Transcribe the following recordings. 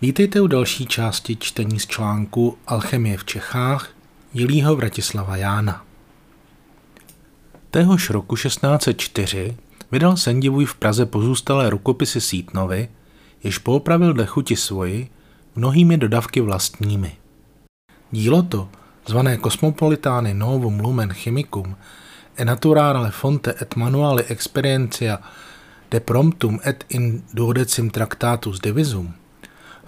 Vítejte u další části čtení z článku Alchemie v Čechách Jilího Vratislava Jána. Téhož roku 1604 vydal Sendivuj v Praze pozůstalé rukopisy Sítnovy, jež poopravil dle chuti svoji mnohými dodavky vlastními. Dílo to, zvané Cosmopolitány Novum Lumen Chemicum e Naturale Fonte et Manuale Experientia de Promptum et in duodecim Tractatus Divisum,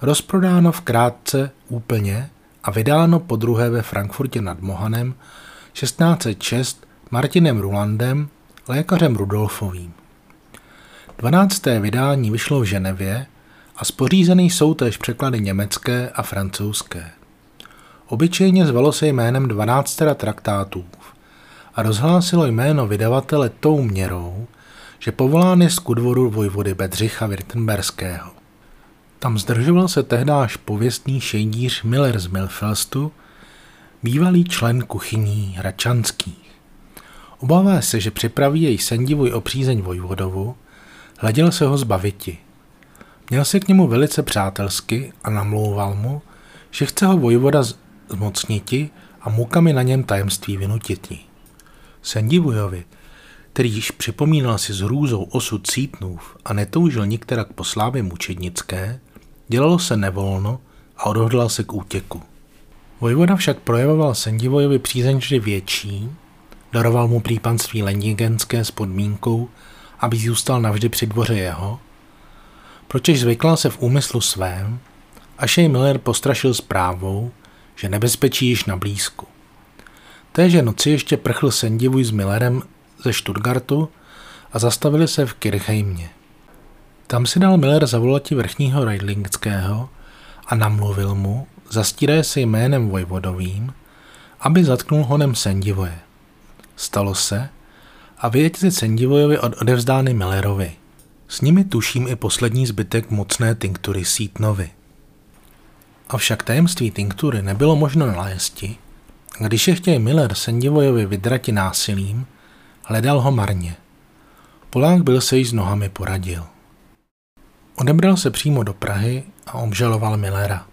rozprodáno v krátce úplně a vydáno po druhé ve Frankfurtě nad Mohanem 1606 Martinem Rulandem, lékařem Rudolfovým. 12. vydání vyšlo v Ženevě a spořízený jsou též překlady německé a francouzské. Obyčejně zvalo se jménem 12 traktátů a rozhlásilo jméno vydavatele tou měrou, že povolán je z kudvoru vojvody Bedřicha Wirtenberského. Tam zdržoval se tehdáž pověstný šejdíř Miller z Milfelstu, bývalý člen kuchyní Hračanských. Obává se, že připraví jej sendivuj o přízeň Vojvodovu, hleděl se ho zbaviti. Měl se k němu velice přátelsky a namlouval mu, že chce ho vojvoda zmocniti a mukami na něm tajemství vynutiti. Sendivujovi, který již připomínal si s hrůzou osud Cítnův a netoužil nikterak po slávě mučednické, dělalo se nevolno a odhodlal se k útěku. Vojvoda však projevoval Sendivojovi přízeň vždy větší, daroval mu přípanství Lendigenské s podmínkou, aby zůstal navždy při dvoře jeho, pročež zvyklal se v úmyslu svém, až jej Miller postrašil zprávou, že nebezpečí již na blízku. Téže noci ještě prchl Sendivuj s Millerem ze Stuttgartu a zastavili se v Kirchheimě. Tam si dal Miller zavolati vrchního Reidlingského a namluvil mu, zastíraje se jménem Vojvodovým, aby zatknul honem Sendivoje. Stalo se a věděci Sendivojovi od odevzdány Millerovi. S nimi tuším i poslední zbytek mocné tinktury Sítnovy. Avšak tajemství tinktury nebylo možno nalézti, když je chtěl Miller Sendivojovi vydrati násilím, hledal ho marně. Polák byl se již s nohami poradil. Odebral se přímo do Prahy a obžaloval Millera.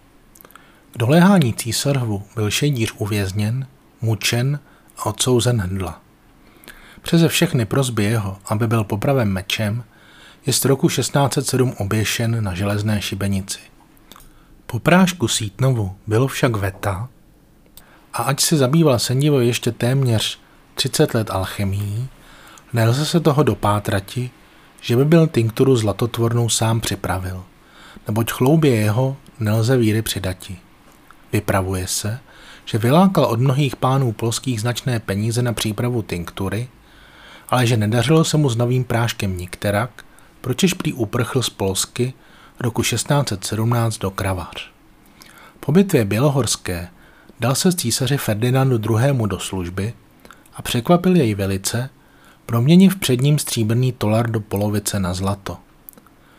K doléhání císařovu byl šejdíř uvězněn, mučen a odsouzen hendla. Přeze všechny prozby jeho, aby byl popraven mečem, je z roku 1607 oběšen na železné šibenici. Po prášku Sítnovu bylo však veta a ať se zabýval Sendivo ještě téměř 30 let alchemií, nelze se toho dopátrati, že by byl tinkturu zlatotvornou sám připravil, neboť chloubě jeho nelze víry přidati. Vypravuje se, že vylákal od mnohých pánů polských značné peníze na přípravu tinktury, ale že nedařilo se mu s novým práškem nikterak, pročež prý uprchl z Polsky roku 1617 do Kravař. Po bitvě Bělohorské dal se císaři Ferdinandu II. do služby a překvapil jej velice, proměniv před ním stříbrný tolar do polovice na zlato.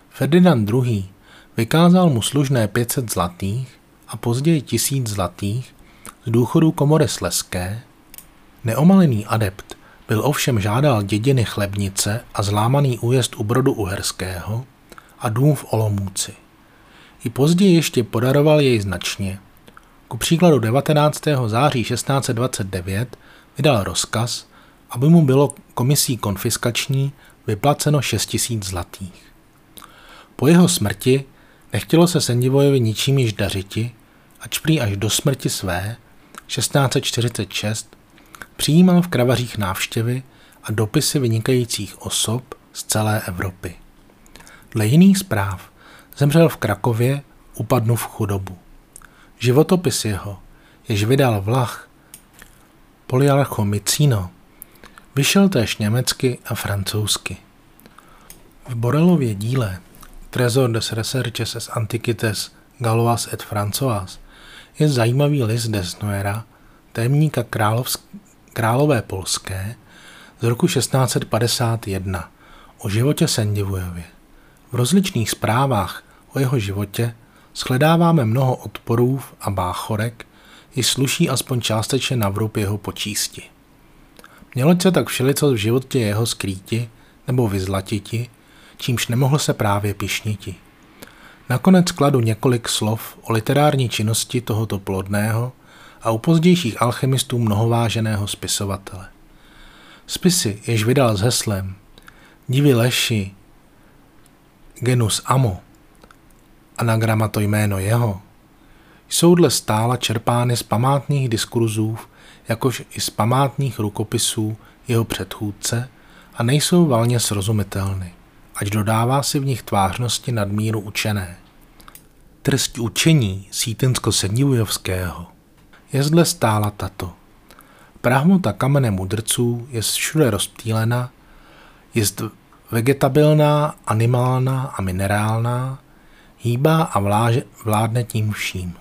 Ferdinand II. vykázal mu služné 500 zlatých a později tisíc zlatých z důchodu komory Sleské. Neomalený adept byl ovšem žádal dědiny Chlebnice a zlámaný újezd u Brodu Uherského a dům v Olomouci. I později ještě podaroval jej značně. Ku příkladu 19. září 1629 vydal rozkaz, aby mu bylo komisí konfiskační vyplaceno 6 000 zlatých. Po jeho smrti nechtělo se Sendivojovi ničím již dařiti, ač prý až do smrti své, 1646, přijímal v kravařích návštěvy a dopisy vynikajících osob z celé Evropy. Dle jiných zpráv zemřel v Krakově, upadnu v chudobu. Životopis jeho, jež vydal Vlach Poliarcho Micino, vyšel též německy a francouzsky. V Borelově díle Trésor des Researches es Antiquités Galois et François je zajímavý list Desnoera, témníka královsk- králové polské z roku 1651 o životě Sendivujově. V rozličných zprávách o jeho životě shledáváme mnoho odporů a báchorek, i sluší aspoň částečně na vrub jeho počísti. Mělo se tak všelico v životě jeho skrýti nebo vyzlatiti, čímž nemohl se právě pišniti. Nakonec kladu několik slov o literární činnosti tohoto plodného a u pozdějších alchemistů mnohováženého spisovatele. Spisy, jež vydal s heslem Divi leši, genus amo, anagrama to jméno jeho, jsou dle stála čerpány z památných diskurzů, jakož i z památných rukopisů jeho předchůdce a nejsou valně srozumitelny, ať dodává si v nich tvářnosti nadmíru učené. Trst učení sítensko-sednivujovského je zde stála tato. Prahmota kamene mudrců je všude rozptýlena, je vegetabilná, animálná a minerálná, hýbá a vláže, vládne tím vším.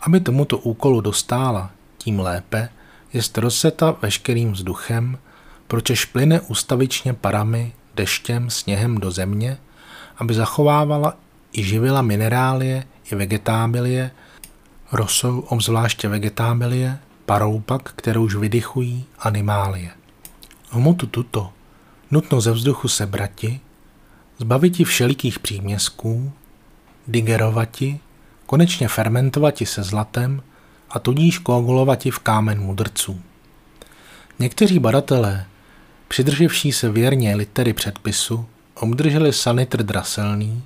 Aby tomuto úkolu dostála, tím lépe, je rozseta veškerým vzduchem, pročež plyne ustavičně parami, deštěm, sněhem do země, aby zachovávala i živila minerálie i vegetábilie, rosou obzvláště vegetábilie, parou pak, kterou už vydychují animálie. Hmotu tuto nutno ze vzduchu sebrati, zbaviti všelikých příměsků, digerovati, konečně fermentovati se zlatem a tudíž koagulovati v kámen mudrců. Někteří badatelé, přidrživší se věrně litery předpisu, obdrželi sanitr draselný,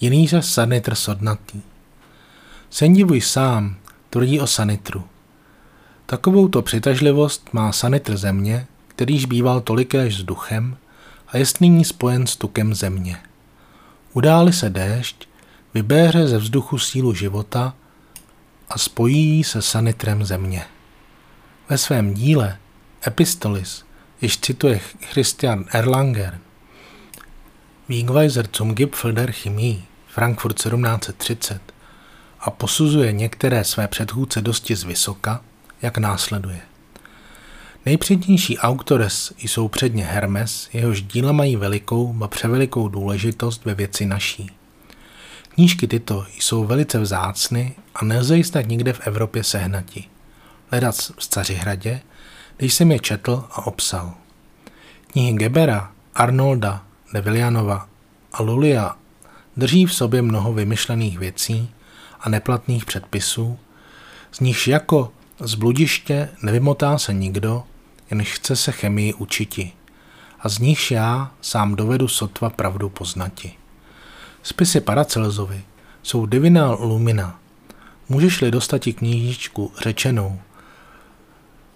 jiný ze sanitr sodnatý. Sendivuj sám tvrdí o sanitru. Takovouto přitažlivost má sanitr země, kterýž býval tolikéž vzduchem a jest nyní spojen s tukem země. Událi se déšť, vybéře ze vzduchu sílu života a spojí se sanitrem země. Ve svém díle Epistolis, jež cituje Christian Erlanger, Wegweiser zum Gipfel der Chemie, Frankfurt 1730, a posuzuje některé své předchůdce dosti zvysoka, jak následuje. Nejpřednější autores jsou předně Hermes, jehož díla mají velikou, a převelikou důležitost ve věci naší. Knížky tyto jsou velice vzácny a nelze ji snad nikde v Evropě sehnati. Hledat v Cařihradě, když jsem je četl a obsal. Knihy Gebera, Arnolda, Nevilianova a Lulia drží v sobě mnoho vymyšlených věcí a neplatných předpisů, z nichž jako z bludiště nevymotá se nikdo, jen chce se chemii učiti. A z nichž já sám dovedu sotva pravdu poznati. Spisy Paracelsovi jsou divina lumina. Můžeš-li dostat knížičku řečenou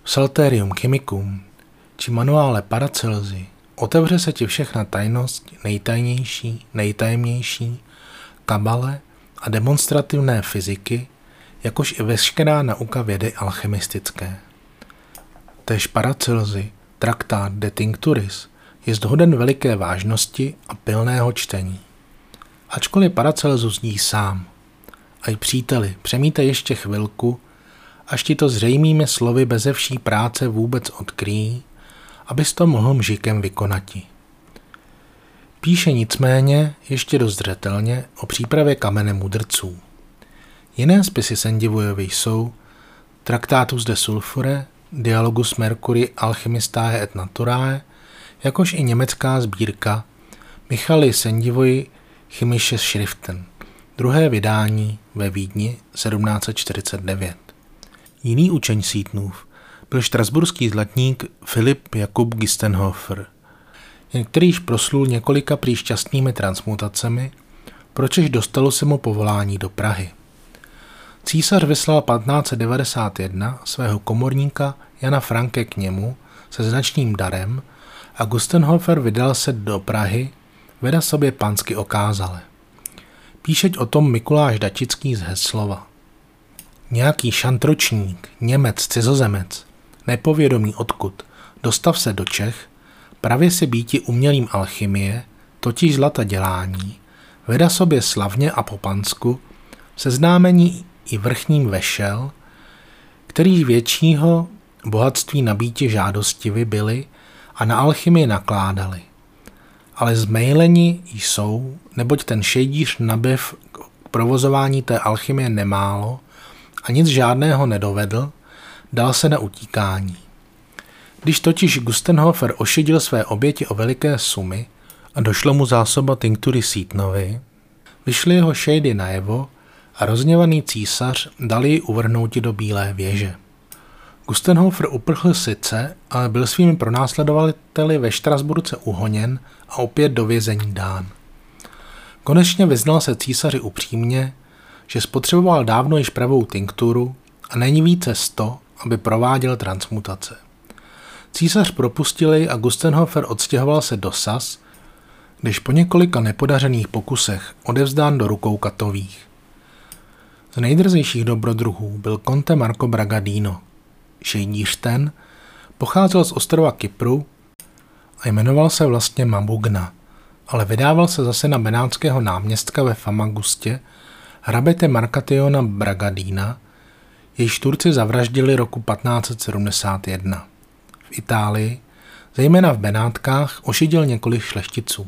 Salterium chemicum či manuále Paracelsi, otevře se ti všechna tajnost nejtajnější, nejtajemnější, kabale a demonstrativné fyziky, jakož i veškerá nauka vědy alchemistické. Tež Paracelsi, traktát De Tincturis, je zhoden veliké vážnosti a pilného čtení. Ačkoliv Paracelsus zní sám. A i příteli, přemíte ještě chvilku, až ti to zřejmými slovy beze vší práce vůbec odkryjí, abys to mohl mžikem vykonati. Píše nicméně ještě dost zřetelně o přípravě kamene mudrců. Jiné spisy Sendivujovi jsou Traktátus de Sulfure, Dialogus Mercury Alchemistae et Naturae, jakož i německá sbírka Michaly Sendivoji Chemische Schriften, druhé vydání ve Vídni 1749. Jiný učeň Sítnův byl štrasburský zlatník Filip Jakub Gistenhofer, kterýž proslul několika prý šťastnými transmutacemi, pročež dostalo se mu povolání do Prahy. Císař vyslal 1591 svého komorníka Jana Franke k němu se značným darem a Gustenhofer vydal se do Prahy veda sobě pansky okázale. Píšeť o tom Mikuláš Dačický z Heslova. Nějaký šantročník, Němec, cizozemec, nepovědomý odkud, dostav se do Čech, pravě si býti umělým alchymie, totiž zlata dělání, veda sobě slavně a po pansku, seznámení i vrchním vešel, který většího bohatství nabítě žádostivy byli a na alchymii nakládali – ale zmejleni jsou, neboť ten šejdíř nabiv k provozování té alchymie nemálo a nic žádného nedovedl, dal se na utíkání. Když totiž Gustenhofer ošidil své oběti o veliké sumy a došlo mu zásoba tinktury Sítnovy, vyšly jeho šejdy najevo a rozněvaný císař dal ji uvrhnout do Bílé věže. Gustenhofer uprchl sice, ale byl svými pronásledovateli ve Štrasburce uhoněn a opět do vězení dán. Konečně vyznal se císaři upřímně, že spotřeboval dávno již pravou tinkturu a není více sto, aby prováděl transmutace. Císař propustil jej a Gustenhofer odstěhoval se do Sas, když po několika nepodařených pokusech odevzdán do rukou katových. Z nejdrzejších dobrodruhů byl konte Marco Bragadino. Šejdíř ten pocházel z ostrova Kypru a jmenoval se vlastně Mabugna, ale vydával se zase na benátského náměstka ve Famagustě hrabete Markationa Bragadína, jejíž Turci zavraždili roku 1571. V Itálii, zejména v Benátkách, ošidil několik šlechticů.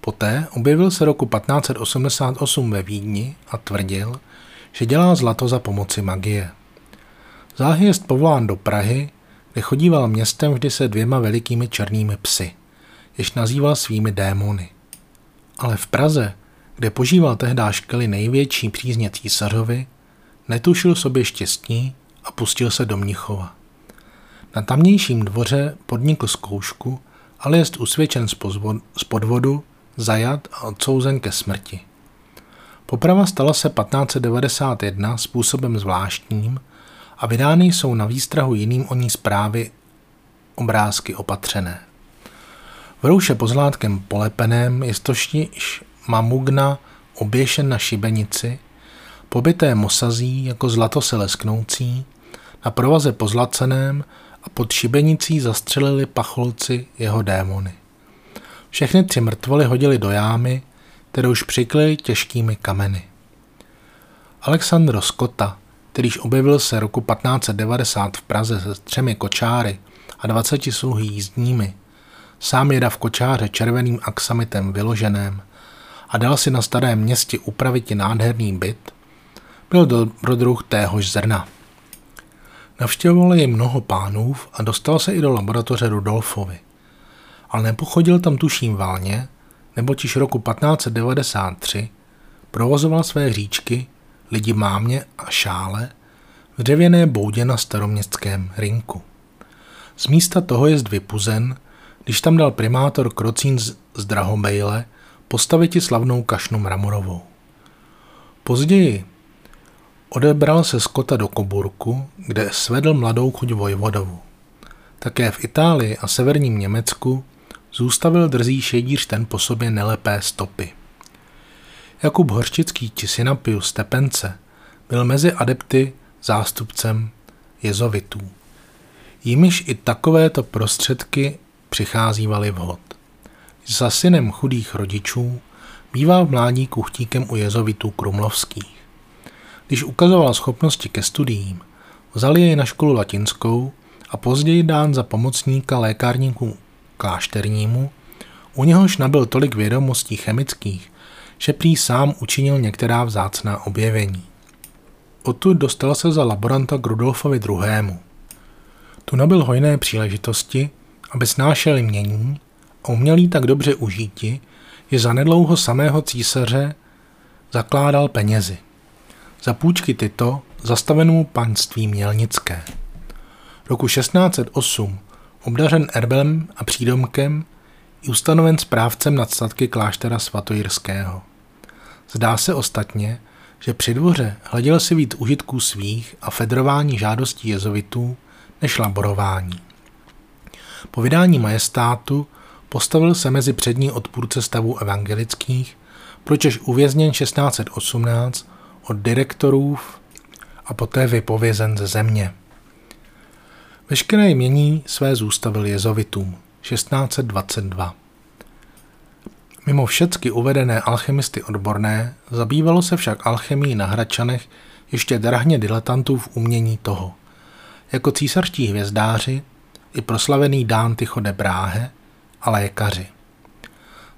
Poté objevil se roku 1588 ve Vídni a tvrdil, že dělá zlato za pomoci magie. Záhy jest povolán do Prahy, kde chodíval městem vždy se dvěma velikými černými psy, jež nazýval svými démony. Ale v Praze, kde požíval tehdy škely největší přízně císařovi, netušil sobě štěstí a pustil se do Mnichova. Na tamnějším dvoře podnikl zkoušku, ale jest usvědčen z podvodu, zajat a odsouzen ke smrti. Poprava stala se 1591 způsobem zvláštním a vydány jsou na výstrahu jiným o ní zprávy obrázky opatřené. V rouše pozlátkem polepeném je totiž mamugna oběšen na šibenici, pobyté mosazí jako zlato se lesknoucí, na provaze pozlaceném a pod šibenicí zastřelili pacholci jeho démony. Všechny tři mrtvoly hodili do jámy, kterou už přikryli těžkými kameny. Alexandro Scotta, kterýž objevil se roku 1590 v Praze se třemi kočáry a 20 sluhy jízdními, sám jeda v kočáře červeným aksamitem vyloženém a dal si na starém městě upravit nádherný byt, byl dobrodruh téhož zrna. Navštěvoval jej mnoho pánů a dostal se i do laboratoře Rudolfovi. Ale nepochodil tam tuším válně, neboť již roku 1593 provozoval své říčky, lidi mámě a šále v dřevěné boudě na staroměstském rinku. Z místa toho je vypuzen, když tam dal primátor Krocín z Drahomejle postaviti slavnou kašnu mramorovou. Později odebral se Skota do Koburku, kde svedl mladou chuť Vojvodovu. Také v Itálii a severním Německu zůstavil drzý šedíř ten po sobě nelepé stopy. Jakub Horčický či Synapius Stepence byl mezi adepty zástupcem jezovitů. Jimiž i takovéto prostředky přicházívaly vhod. Za synem chudých rodičů býval v mládí kuchtíkem u jezovitů krumlovských. Když ukazoval schopnosti ke studiím, vzali jej na školu latinskou a později dán za pomocníka lékárníků klášternímu, u něhož nabil tolik vědomostí chemických, že prý sám učinil některá vzácná objevení. Odtud dostal se za laboranta k Rudolfovi II. Tu nabil hojné příležitosti, aby snášel mění a umělý tak dobře užíti, že zanedlouho samého císaře zakládal penězi. Za půjčky tyto zastavenou panství Mělnické. Roku 1608 obdařen erbelem a přídomkem i ustanoven správcem nad statky kláštera svatojirského. Zdá se ostatně, že při dvoře hleděl si víc užitků svých a federování žádostí jezovitů než laborování. Po vydání majestátu postavil se mezi přední odpůrce stavů evangelických, pročež uvězněn 1618 od direktorů a poté vypovězen ze země. Veškeré jmění své zůstavil jezovitům 1622. Mimo všecky uvedené alchemisty odborné, zabývalo se však alchemii na Hradčanech ještě drahně diletantů v umění toho. Jako císařští hvězdáři i proslavený Dán Tycho de Bráhe a lékaři.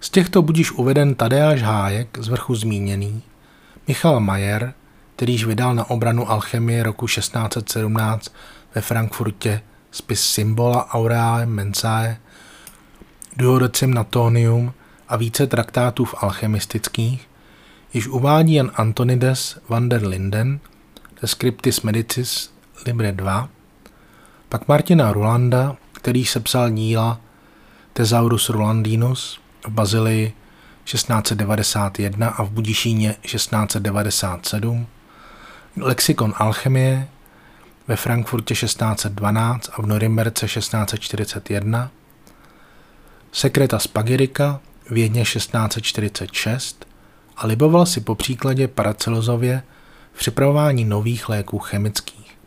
Z těchto budíš uveden Tadeáš Hájek, z vrchu zmíněný, Michal Majer, kterýž vydal na obranu alchemie roku 1617 ve Frankfurtě spis Symbola Aureae Mensae, Duodecim Natonium a více traktátů v alchemistických, již uvádí Jan Antonides van der Linden, de Scriptis Medicis Libre 2, pak Martina Rolanda, který sepsal díla Thesaurus Rolandinus v Bazilii 1691 a v Budišíně 1697, Lexikon alchemie ve Frankfurtě 1612 a v Norimberce 1641, Sekreta Spagirika Vědně 1646 a liboval si po příkladě Paracelozově v připravování nových léků chemických.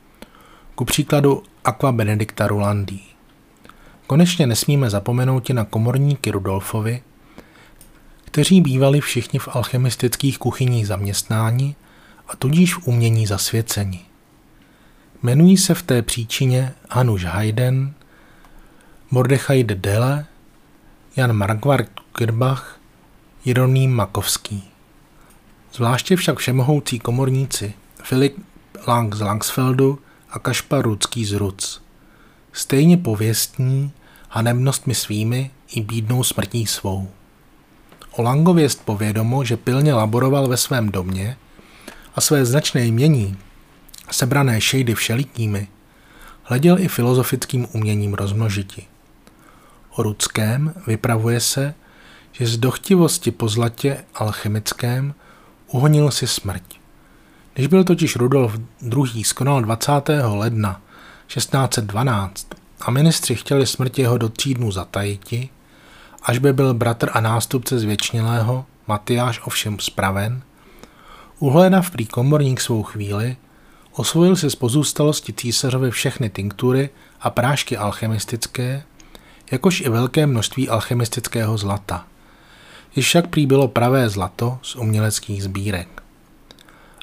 Ku příkladu Aqua Benedicta Rulandii. Konečně nesmíme zapomenout i na komorníky Rudolfovi, kteří bývali všichni v alchemistických kuchyních zaměstnáni a tudíž v umění zasvěceni. Jmenují se v té příčině Hanuš Haydn, Mordechai de Dele, Jan Marquardt Kirbach, Jeroným Makovský. Zvláště však všemohoucí komorníci Filip Lang z Langsfeldu a Kašpar Rudský z Ruc. Stejně pověstní hanebnostmi svými i bídnou smrtí svou. O Langově jest povědomo, že pilně laboroval ve svém domě a své značné jmění, sebrané šejdy všelikými, hleděl i filozofickým uměním rozmnožiti. O Rudském vypravuje se, že z dochtivosti po zlatě alchemickém uhonil si smrť. Když byl totiž Rudolf II. skonal 20. ledna 1612 a ministři chtěli smrt jeho do tří dnů zatajiti, až by byl bratr a nástupce zvětšnilého, Matyáš ovšem spraven, uhledav prý komorník svou chvíli, osvojil si z pozůstalosti císařovi všechny tinktury a prášky alchemistické, jakož i velké množství alchemistického zlata. Již však prý bylo pravé zlato z uměleckých sbírek.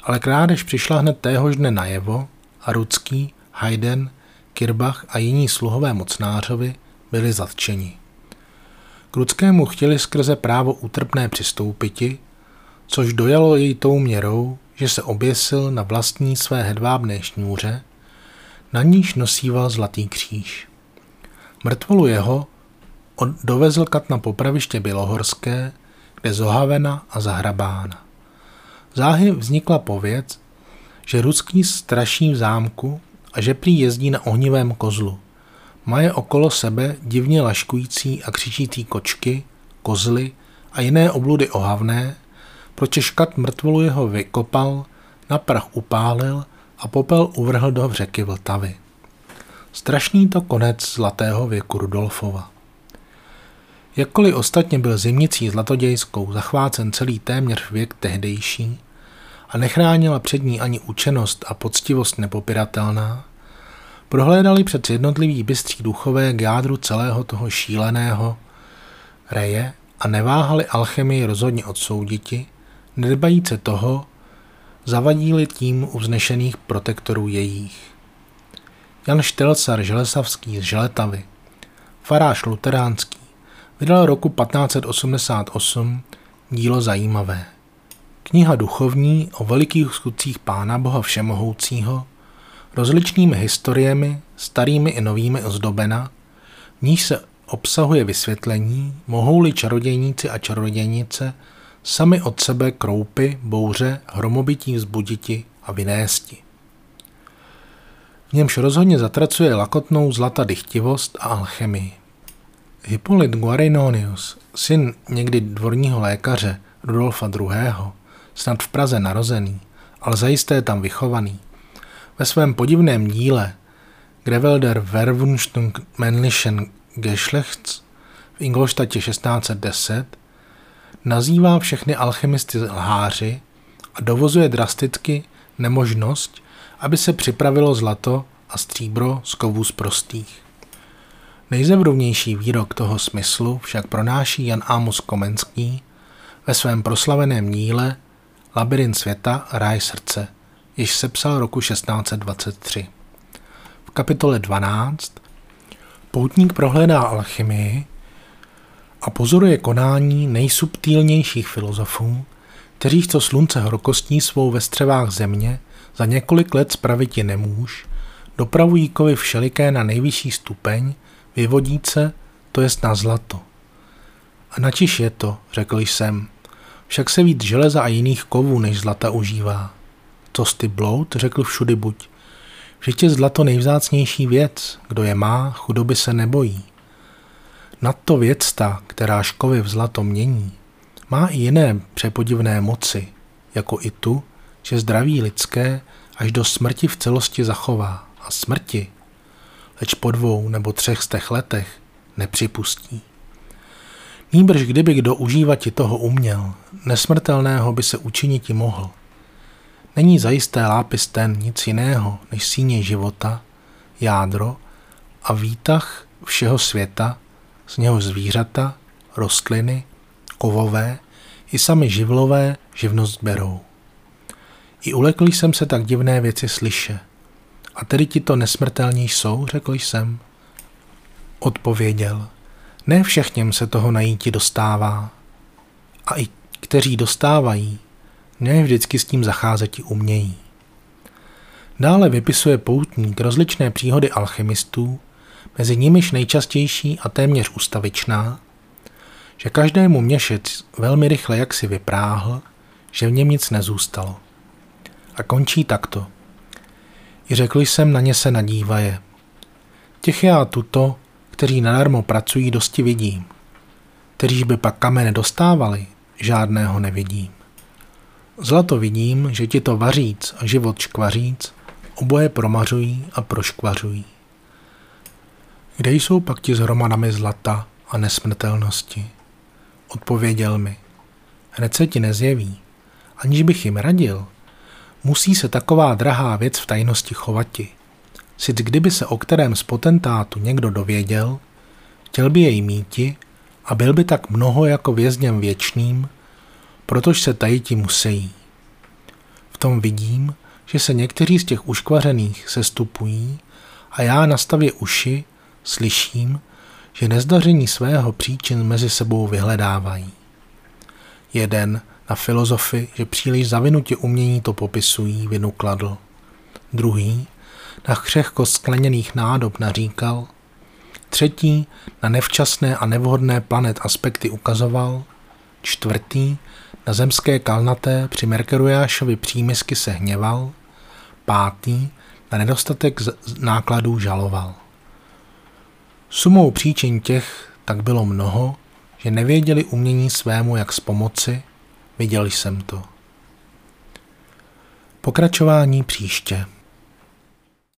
Ale krádež přišla hned téhož dne najevo a Rudský, Haydn, Kirbach a jiní sluhové mocnářovi byli zatčeni. K Rudskému chtěli skrze právo útrpné přistoupiti, což dojalo jej tou měrou, že se oběsil na vlastní své hedvábné šňůře, na níž nosíval zlatý kříž. Mrtvolu jeho dovezl kat na popraviště Bělohorské, kde zohavena a zahrabána. Záhy vznikla pověc, že Ruský straší v zámku a že prý jezdí na ohnivém kozlu. Maje okolo sebe divně laškující a křičící kočky, kozly a jiné obludy ohavné, pročež kat mrtvolu jeho vykopal, na prach upálil a popel uvrhl do řeky Vltavy. Strašný to konec zlatého věku Rudolfova. Jakkoliv ostatně byl zimnicí zlatodějskou zachvácen celý téměř věk tehdejší a nechránila před ní ani učenost a poctivost nepopiratelná, prohlédali před jednotlivý bystří duchové k jádru celého toho šíleného reje a neváhali alchemii rozhodně odsouditi, nedbajíce toho, zavadíli tím u vznešených protektorů jejich. Jan Štelcar Želesavský z Želetavy, faráš luteránský, vydal roku 1588 dílo zajímavé. Kniha duchovní o velikých skutcích Pána Boha Všemohoucího, rozličnými historiemi, starými i novými ozdobena, v níž se obsahuje vysvětlení, mohou-li čarodějníci a čarodějnice sami od sebe kroupy, bouře, hromobytí vzbuditi a vynésti. V němž rozhodně zatracuje lakotnou zlata dychtivost a alchemii. Hippolyt Guarinonius, syn někdy dvorního lékaře Rudolfa II., snad v Praze narozený, ale zajisté tam vychovaný, ve svém podivném díle Grevelder Verwunschtung männlichen Geschlechts v Ingolstadtě 1610 nazývá všechny alchemisty lháři a dovozuje drasticky nemožnost, aby se připravilo zlato a stříbro z kovů z prostých. Nejzevruvnější výrok toho smyslu však pronáší Jan Amos Komenský ve svém proslaveném díle Labyrint světa, ráj srdce, již sepsal roku 1623. V kapitole 12 poutník prohledá alchymii a pozoruje konání nejsubtilnějších filozofů, kteří co slunce horkostí svou ve střevách země za několik let spraviti nemůž, dopravují kovy všeliké na nejvyšší stupeň, vyvodíce, to jest na zlato. A načiž je to, řekl jsem, však se víc železa a jiných kovů než zlata užívá. To ty bloud, řekl všudy buď. Vždyť je zlato nejvzácnější věc, kdo je má, chudoby se nebojí. Nadto věc ta, která škovy v zlato mění, má i jiné přepodivné moci, jako i tu, že zdraví lidské až do smrti v celosti zachová a smrti, leč po dvou nebo třech stech letech nepřipustí. Nýbrž kdyby kdo užívati toho uměl, nesmrtelného by se učiniti mohl. Není zajisté lápis ten nic jiného než síně života, jádro a výtah všeho světa, z něho zvířata, rostliny, kovové i sami živlové živnost berou. I ulekl jsem se tak divné věci slyše. A tedy ti to nesmrtelní jsou, řekl jsem. Odpověděl. Ne všechněm se toho najíti dostává. A i kteří dostávají, ne vždycky s tím zacházeti umějí. Dále vypisuje poutník rozličné příhody alchymistů, mezi nimiž nejčastější a téměř ustavičná, že každému měšec velmi rychle jaksi vypráhl, že v něm nic nezůstalo. A končí takto. I řekl jsem na ně se nadívaje. Těch já tuto, kteří nadarmo pracují, dosti vidím. Kteří by pak kamene dostávali, žádného nevidím. Zlato vidím, že ti to vaříc a život škvaříc oboje promařují a proškvařují. Kde jsou pak ti s hromadami zlata a nesmrtelnosti? Odpověděl mi. Hned se ti nezjeví. Aniž bych jim radil, musí se taková drahá věc v tajnosti chovati. Sice kdyby se o kterém z potentátu někdo dověděl, chtěl by jej míti a byl by tak mnoho jako vězněm věčným, protože se tajiti musí. V tom vidím, že se někteří z těch uškvařených sestupují a já na stavě uši slyším, že nezdaření svého příčin mezi sebou vyhledávají. Jeden na filozofy, že příliš zavinutě umění to popisují, vinu kladl. Druhý na křehkost skleněných nádob naříkal. Třetí na nevčasné a nevhodné planet aspekty ukazoval. Čtvrtý na zemské kalnaté při Merkerujášovi přímisky se hněval. Pátý na nedostatek nákladů žaloval. Sumou příčin těch tak bylo mnoho, že nevěděli umění svému jak s pomoci, viděl jsem to. Pokračování příště.